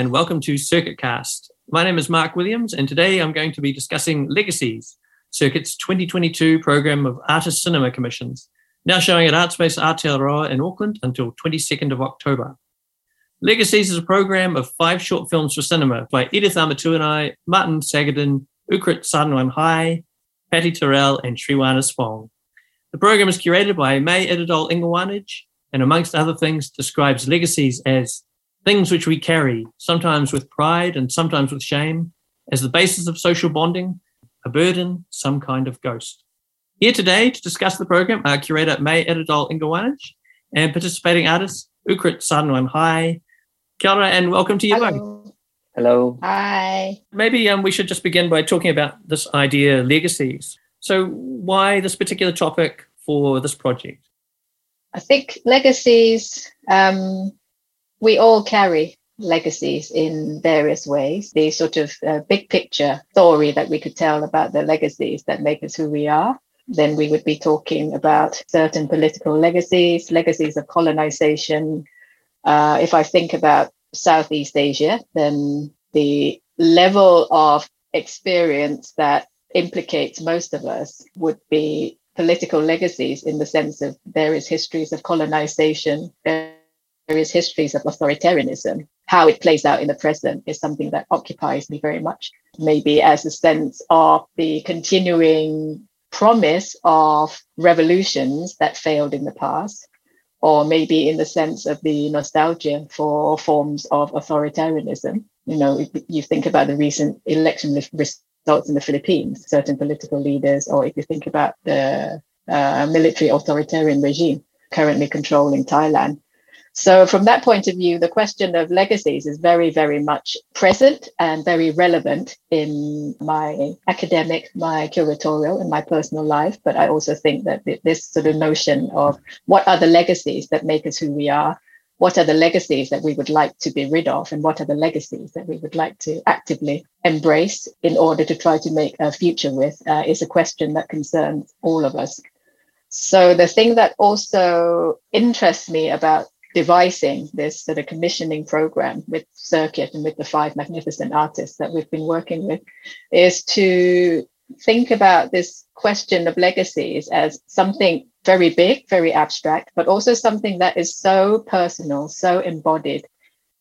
And welcome to Circuitcast. My name is Mark Williams, and today I'm going to be discussing Legacies, Circuit's 2022 program of artist cinema commissions, now showing at Artspace Aotearoa in Auckland until 22nd of October. Legacies is a program of five short films for cinema by Edith Amituanai, Martin Sagadin, Ukrit Sarnwan Pati Tyrell, and Sriwhana Spong. The program is curated by May Adadol Ingawanij, and amongst other things, describes legacies as things which we carry, sometimes with pride and sometimes with shame, as the basis of social bonding, a burden, some kind of ghost. Here today to discuss the program are curator May Adadol Ingawanij and participating artist Ukrit Sanwan. Hi. Kia ora and welcome to you Hello. both. Hello. Hi. Maybe um, we should just begin by talking about this idea, legacies. So why this particular topic for this project? I think legacies, um, we all carry legacies in various ways. The sort of uh, big picture story that we could tell about the legacies that make us who we are. Then we would be talking about certain political legacies, legacies of colonization. Uh, if I think about Southeast Asia, then the level of experience that implicates most of us would be political legacies in the sense of various histories of colonization, various histories of authoritarianism, how it plays out in the present is something that occupies me very much. Maybe as a sense of the continuing promise of revolutions that failed in the past, or maybe in the sense of the nostalgia for forms of authoritarianism. You know, you think about the recent election results in the Philippines, certain political leaders, or if you think about the uh, military authoritarian regime currently controlling Thailand, so, from that point of view, the question of legacies is very, very much present and very relevant in my academic, my curatorial, and my personal life. But I also think that this sort of notion of what are the legacies that make us who we are, what are the legacies that we would like to be rid of, and what are the legacies that we would like to actively embrace in order to try to make a future with, uh, is a question that concerns all of us. So, the thing that also interests me about devising this sort of commissioning program with Circuit and with the five magnificent artists that we've been working with is to think about this question of legacies as something very big, very abstract, but also something that is so personal, so embodied,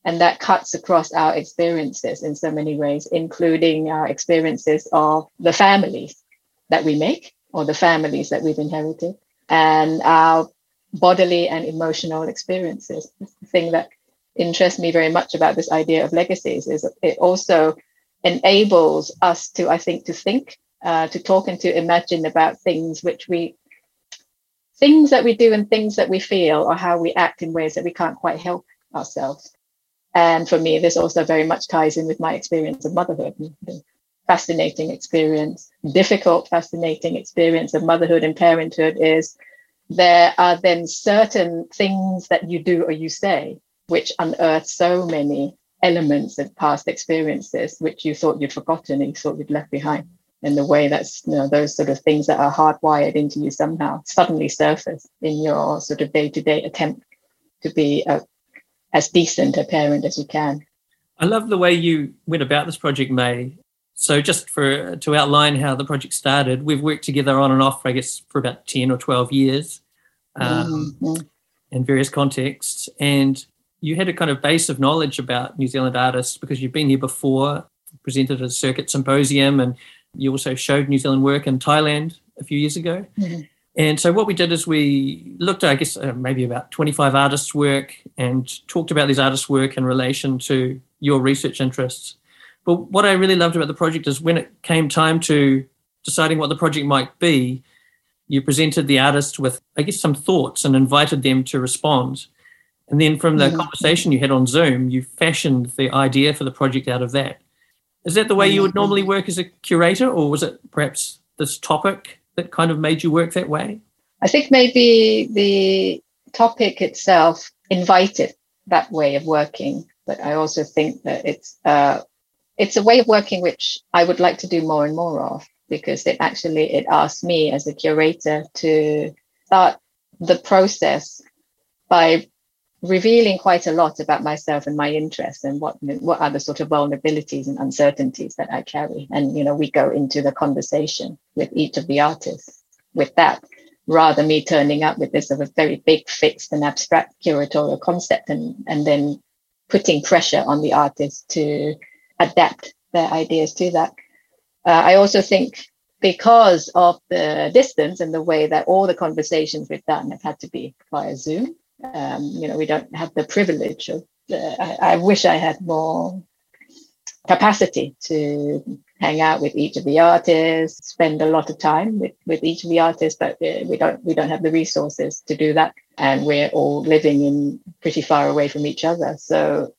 and that cuts across our experiences in so many ways, including our experiences of the families that we make or the families that we've inherited and our bodily and emotional experiences. The thing that interests me very much about this idea of legacies is it also enables us to, I think, to think, uh, to talk and to imagine about things which we, things that we do and things that we feel or how we act in ways that we can't quite help ourselves. And for me, this also very much ties in with my experience of motherhood. Fascinating experience, difficult, fascinating experience of motherhood and parenthood is there are then certain things that you do or you say which unearth so many elements of past experiences which you thought you'd forgotten and you thought you'd left behind. In the way that's you know those sort of things that are hardwired into you somehow suddenly surface in your sort of day-to-day attempt to be a, as decent a parent as you can. I love the way you went about this project, May. So just for to outline how the project started, we've worked together on and off, I guess, for about ten or twelve years, um, mm-hmm. in various contexts. And you had a kind of base of knowledge about New Zealand artists because you've been here before, presented at a circuit symposium, and you also showed New Zealand work in Thailand a few years ago. Mm-hmm. And so what we did is we looked at, I guess, uh, maybe about 25 artists' work and talked about these artists' work in relation to your research interests. But what I really loved about the project is when it came time to deciding what the project might be, you presented the artist with, I guess, some thoughts and invited them to respond. And then from the mm-hmm. conversation you had on Zoom, you fashioned the idea for the project out of that. Is that the way you would mm-hmm. normally work as a curator, or was it perhaps this topic that kind of made you work that way? I think maybe the topic itself invited that way of working, but I also think that it's uh, it's a way of working which I would like to do more and more of because it actually it asks me as a curator to start the process by revealing quite a lot about myself and my interests and what what are the sort of vulnerabilities and uncertainties that I carry. And you know, we go into the conversation with each of the artists with that, rather me turning up with this of very big, fixed and abstract curatorial concept and and then putting pressure on the artist to adapt their ideas to that. Uh, I also think because of the distance and the way that all the conversations we've done have had to be via Zoom, um, you know, we don't have the privilege of. Uh, I, I, wish I had more capacity to hang out with each of the artists, spend a lot of time with, with each of the artists, but uh, we don't we don't have the resources to do that, and we're all living in pretty far away from each other. So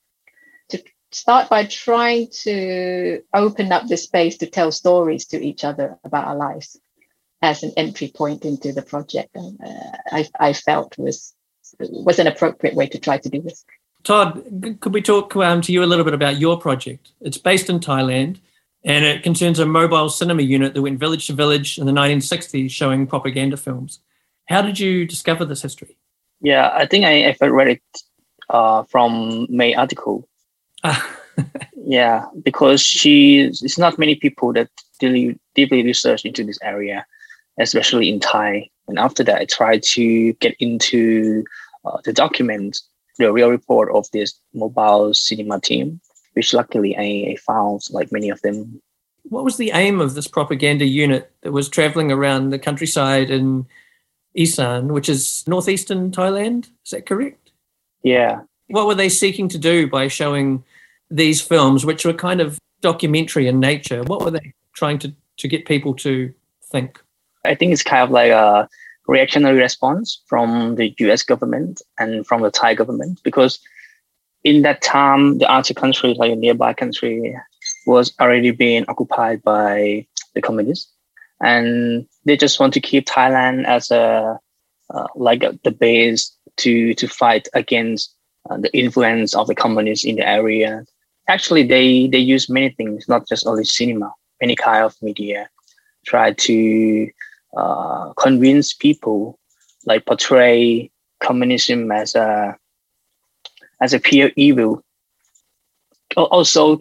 start by trying to open up the space to tell stories to each other about our lives as an entry point into the project, uh, I, I felt was was an appropriate way to try to do this. Todd, could we talk um, to you a little bit about your project? It's based in Thailand and it concerns a mobile cinema unit that went village to village in the 1960s showing propaganda films. How did you discover this history? Yeah, I think I, I read it uh, from May article. yeah, because she it's not many people that deeply, deeply research into this area, especially in Thai. And after that, I tried to get into uh, the document the real report of this mobile cinema team, which luckily I, I found like many of them. What was the aim of this propaganda unit that was traveling around the countryside in Isan, which is northeastern Thailand? Is that correct? Yeah. What were they seeking to do by showing these films, which were kind of documentary in nature? What were they trying to, to get people to think? I think it's kind of like a reactionary response from the US government and from the Thai government because in that time, the other country, like a nearby country, was already being occupied by the communists. And they just want to keep Thailand as a uh, like a, the base to to fight against uh, the influence of the communists in the area. Actually, they they use many things, not just only cinema, any kind of media, try to uh, convince people, like portray communism as a as a pure evil. Also,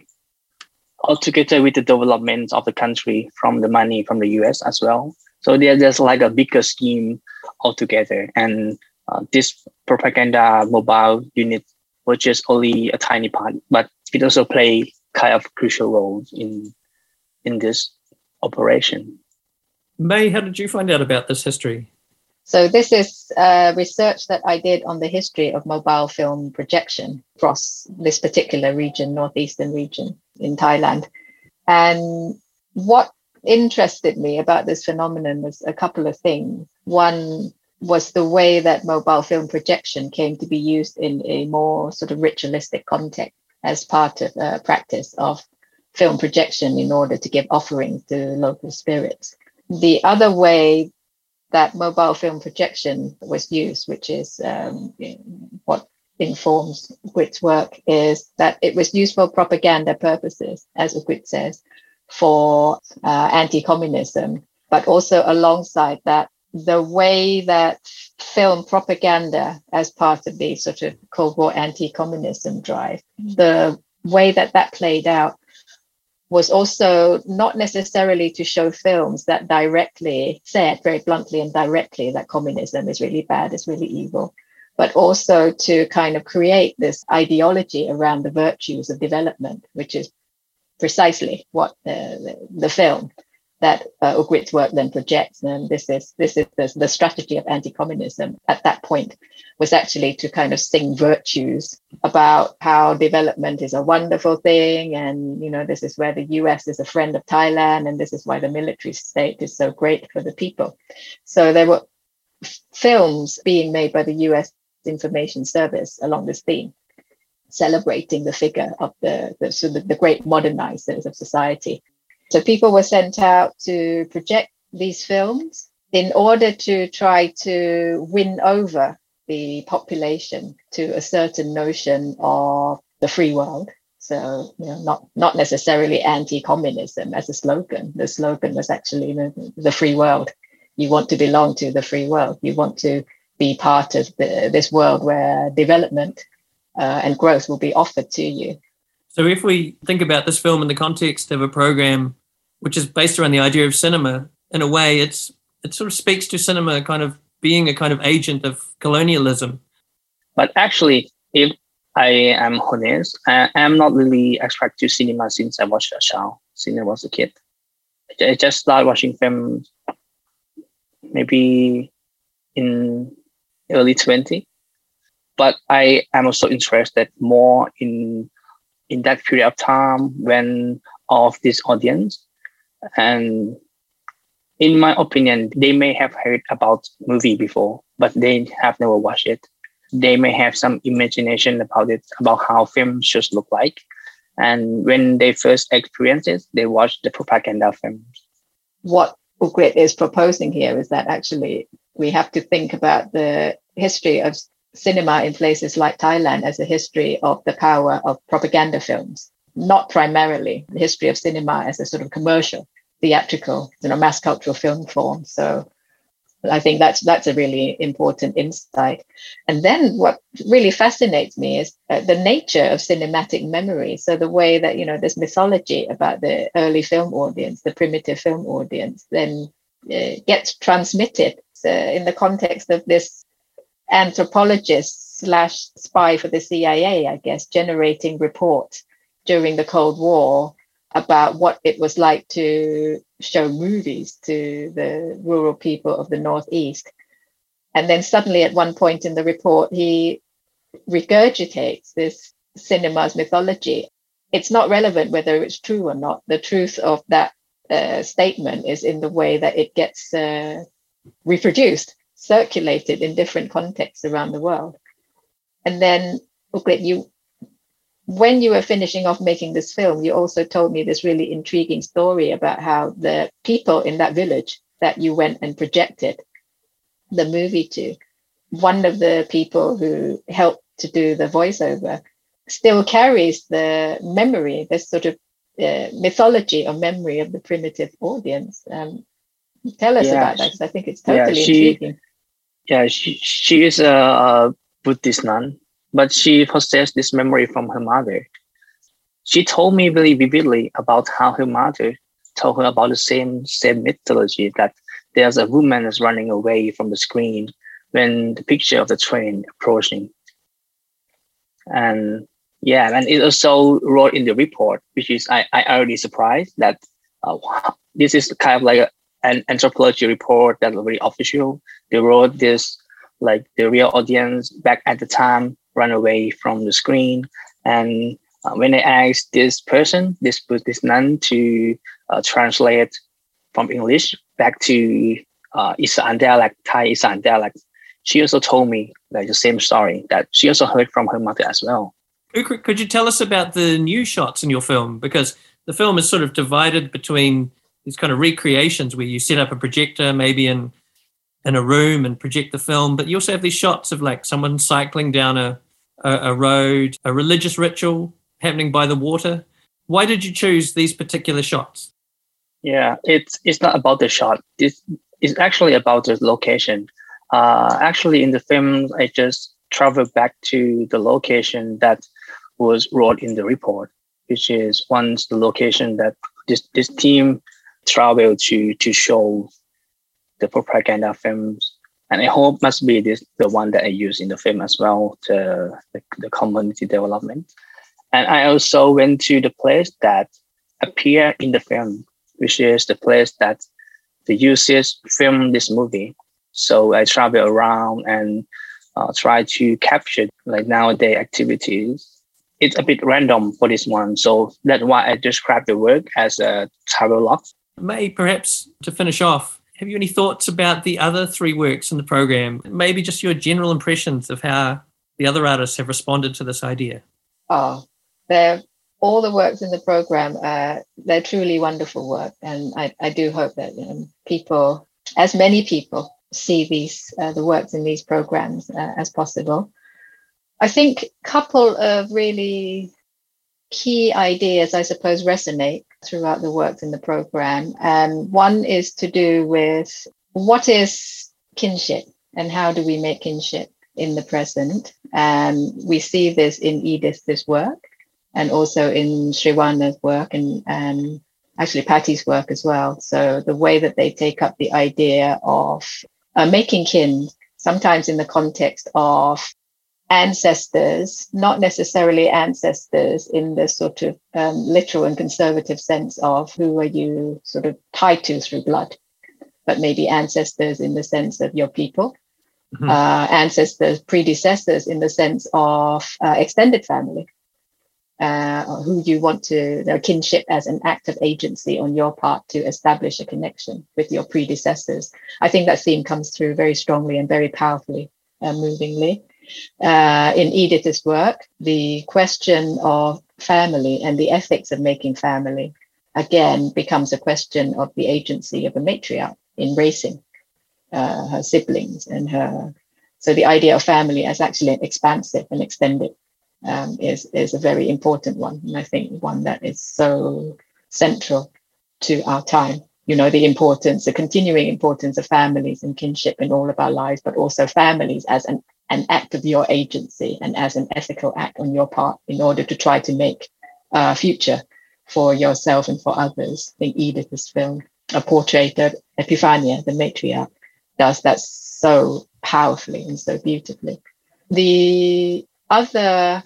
altogether with the development of the country from the money from the US as well. So there, there's like a bigger scheme altogether. And uh, this propaganda mobile unit was just only a tiny part, but it also play kind of crucial role in in this operation. May, how did you find out about this history? So, this is uh, research that I did on the history of mobile film projection across this particular region, northeastern region in Thailand. And what interested me about this phenomenon was a couple of things. One was the way that mobile film projection came to be used in a more sort of ritualistic context as part of a practice of film projection in order to give offerings to local spirits. The other way that mobile film projection was used, which is um, what informs Grit's work, is that it was used for propaganda purposes, as Grit says, for uh, anti communism, but also alongside that, the way that film propaganda, as part of the sort of Cold War anti communism drive, mm. the way that that played out was also not necessarily to show films that directly said very bluntly and directly that communism is really bad, is really evil, but also to kind of create this ideology around the virtues of development, which is precisely what the, the, the film that uh, Ukrit's work then projects. And this is this is the, the strategy of anti-communism at that point was actually to kind of sing virtues about how development is a wonderful thing, and you know this is where the U.S. is a friend of Thailand, and this is why the military state is so great for the people. So there were films being made by the U.S. Information Service along this theme celebrating the figure of the, the, so the, the great modernizers of society so people were sent out to project these films in order to try to win over the population to a certain notion of the free world. So, you know, not not necessarily anti-communism as a slogan. The slogan was actually the, the free world. You want to belong to the free world. You want to be part of the, this world where development uh, and growth will be offered to you. So, if we think about this film in the context of a program which is based around the idea of cinema, in a way, it's it sort of speaks to cinema kind of being a kind of agent of colonialism. But actually, if I am honest, I am not really attracted to cinema since I watched a child, since I was a kid. I just started watching films maybe in early 20. But I am also interested more in in that period of time when of this audience and in my opinion, they may have heard about movie before, but they have never watched it. They may have some imagination about it, about how film should look like. And when they first experience it, they watch the propaganda films. What Ukrit is proposing here is that actually we have to think about the history of cinema in places like Thailand as a history of the power of propaganda films, not primarily the history of cinema as a sort of commercial theatrical, you know, mass cultural film form. So I think that's that's a really important insight. And then what really fascinates me is uh, the nature of cinematic memory. So the way that you know this mythology about the early film audience, the primitive film audience, then uh, gets transmitted uh, in the context of this anthropologist slash spy for the CIA, I guess, generating reports during the Cold War about what it was like to show movies to the rural people of the Northeast. And then suddenly, at one point in the report, he regurgitates this cinema's mythology. It's not relevant whether it's true or not. The truth of that uh, statement is in the way that it gets uh, reproduced, circulated in different contexts around the world. And then, Ukrit, you when you were finishing off making this film, you also told me this really intriguing story about how the people in that village that you went and projected the movie to, one of the people who helped to do the voiceover still carries the memory, this sort of uh, mythology or memory of the primitive audience. Um, tell us yeah, about that because I think it's totally yeah, she, intriguing. Yeah, she, she is a, a Buddhist nun but she possessed this memory from her mother. She told me very vividly about how her mother told her about the same same mythology that there's a woman is running away from the screen when the picture of the train approaching. And yeah, and it also wrote in the report, which is I, I already surprised that uh, this is kind of like a, an anthropology report that's very official. They wrote this like the real audience back at the time run away from the screen. And uh, when I asked this person, this Buddhist nun, to uh, translate from English back to uh, Isan dialect, Thai Isan dialect, she also told me like the same story that she also heard from her mother as well. Could you tell us about the new shots in your film? Because the film is sort of divided between these kind of recreations where you set up a projector, maybe in in a room and project the film, but you also have these shots of like someone cycling down a a, a road, a religious ritual happening by the water. Why did you choose these particular shots? Yeah, it's it's not about the shot. It's it's actually about the location. Uh, actually, in the film, I just traveled back to the location that was wrote in the report, which is once the location that this this team traveled to to show the propaganda films and I hope must be this the one that I use in the film as well to the, the community development. And I also went to the place that appear in the film, which is the place that the users film this movie. So I travel around and uh, try to capture like nowadays activities. It's a bit random for this one, so that's why I describe the work as a travel log. May perhaps to finish off, have you any thoughts about the other three works in the program? Maybe just your general impressions of how the other artists have responded to this idea. Oh, they're all the works in the program. Uh, they're truly wonderful work, and I, I do hope that you know, people as many people see these uh, the works in these programs uh, as possible. I think a couple of really key ideas, I suppose, resonate throughout the works in the program. And one is to do with what is kinship and how do we make kinship in the present. And we see this in Edith's work and also in Sriwhana's work and, and actually Pati's work as well. So the way that they take up the idea of uh, making kin, sometimes in the context of ancestors, not necessarily ancestors in the sort of um, literal and conservative sense of who are you sort of tied to through blood, but maybe ancestors in the sense of your people, mm-hmm. uh, ancestors, predecessors in the sense of uh, extended family uh, who you want to, their kinship as an act of agency on your part to establish a connection with your predecessors. I think that theme comes through very strongly and very powerfully, uh, movingly. Uh, in Edith's work, the question of family and the ethics of making family again becomes a question of the agency of a matriarch in raising uh, her siblings and her. So the idea of family as actually an expansive and extended um, is is a very important one, and I think one that is so central to our time. You know, the importance, the continuing importance of families and kinship in all of our lives, but also families as an an act of your agency and as an ethical act on your part in order to try to make a future for yourself and for others. I think Edith's film, a portrait of Epiphania, the matriarch, does that so powerfully and so beautifully. The other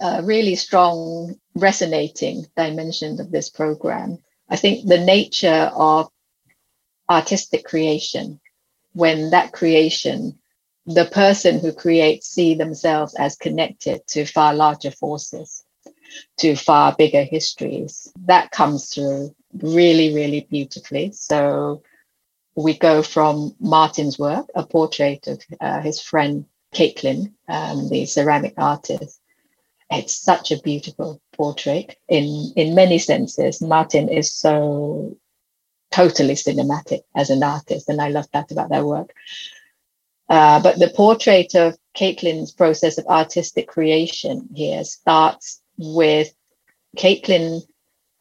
uh, really strong resonating dimension of this program. I think the nature of artistic creation, when that creation, the person who creates see themselves as connected to far larger forces, to far bigger histories, that comes through really, really beautifully. So we go from Martin's work, a portrait of uh, his friend Caitlin, um, the ceramic artist, it's such a beautiful portrait in in many senses. Martin is so totally cinematic as an artist, and I love that about their work. Uh, but the portrait of Caitlin's process of artistic creation here starts with Caitlin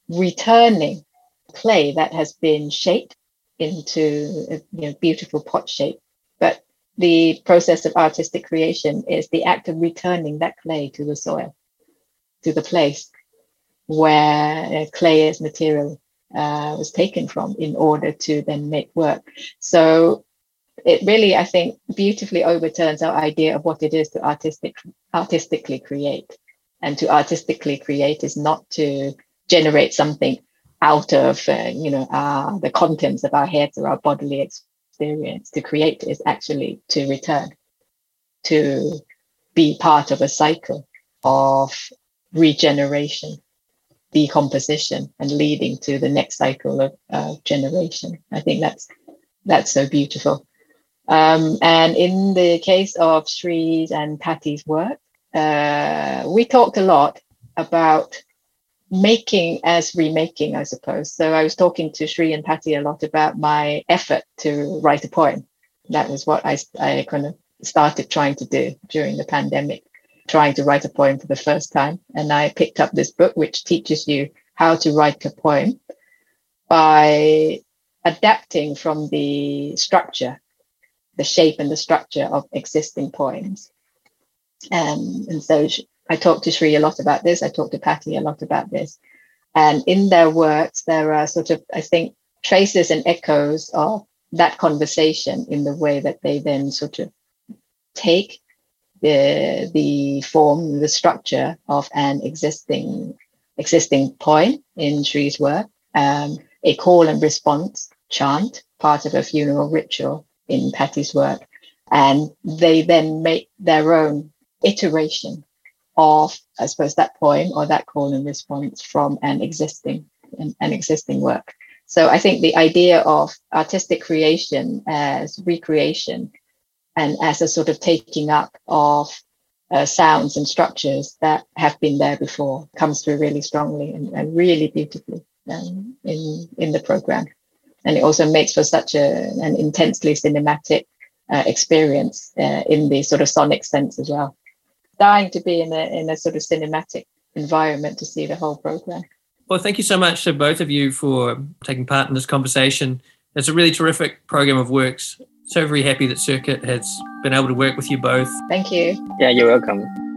returning clay that has been shaped into a you know, beautiful pot shape. But the process of artistic creation is the act of returning that clay to the soil to the place where clay as material uh, was taken from in order to then make work. So it really, I think, beautifully overturns our idea of what it is to artistic artistically create. And to artistically create is not to generate something out of uh, you know uh, the contents of our heads or our bodily experience. To create is actually to return, to be part of a cycle of regeneration, decomposition, and leading to the next cycle of uh, generation. I think that's that's so beautiful. Um, and in the case of Sri's and Pati's work, uh, we talked a lot about making as remaking, I suppose. So I was talking to Sri and Pati a lot about my effort to write a poem. That was what I, I kind of started trying to do during the pandemic trying to write a poem for the first time. And I picked up this book, which teaches you how to write a poem by adapting from the structure, the shape and the structure of existing poems. Um, and so I talked to Sri a lot about this. I talked to Pati a lot about this. And in their works, there are sort of, I think, traces and echoes of that conversation in the way that they then sort of take the the form, the structure of an existing existing poem in Sri's work, um, a call and response chant, part of a funeral ritual in Pati's work, and they then make their own iteration of, I suppose, that poem or that call and response from an existing an, an existing work. So I think the idea of artistic creation as recreation and as a sort of taking up of uh, sounds and structures that have been there before comes through really strongly and, and really beautifully um, in in the program. And it also makes for such a, an intensely cinematic uh, experience uh, in the sort of sonic sense as well. Dying to be in a in a sort of cinematic environment to see the whole program. Well, thank you so much to both of you for taking part in this conversation. It's a really terrific program of works. So very happy that Circuit has been able to work with you both. Thank you. Yeah, you're welcome.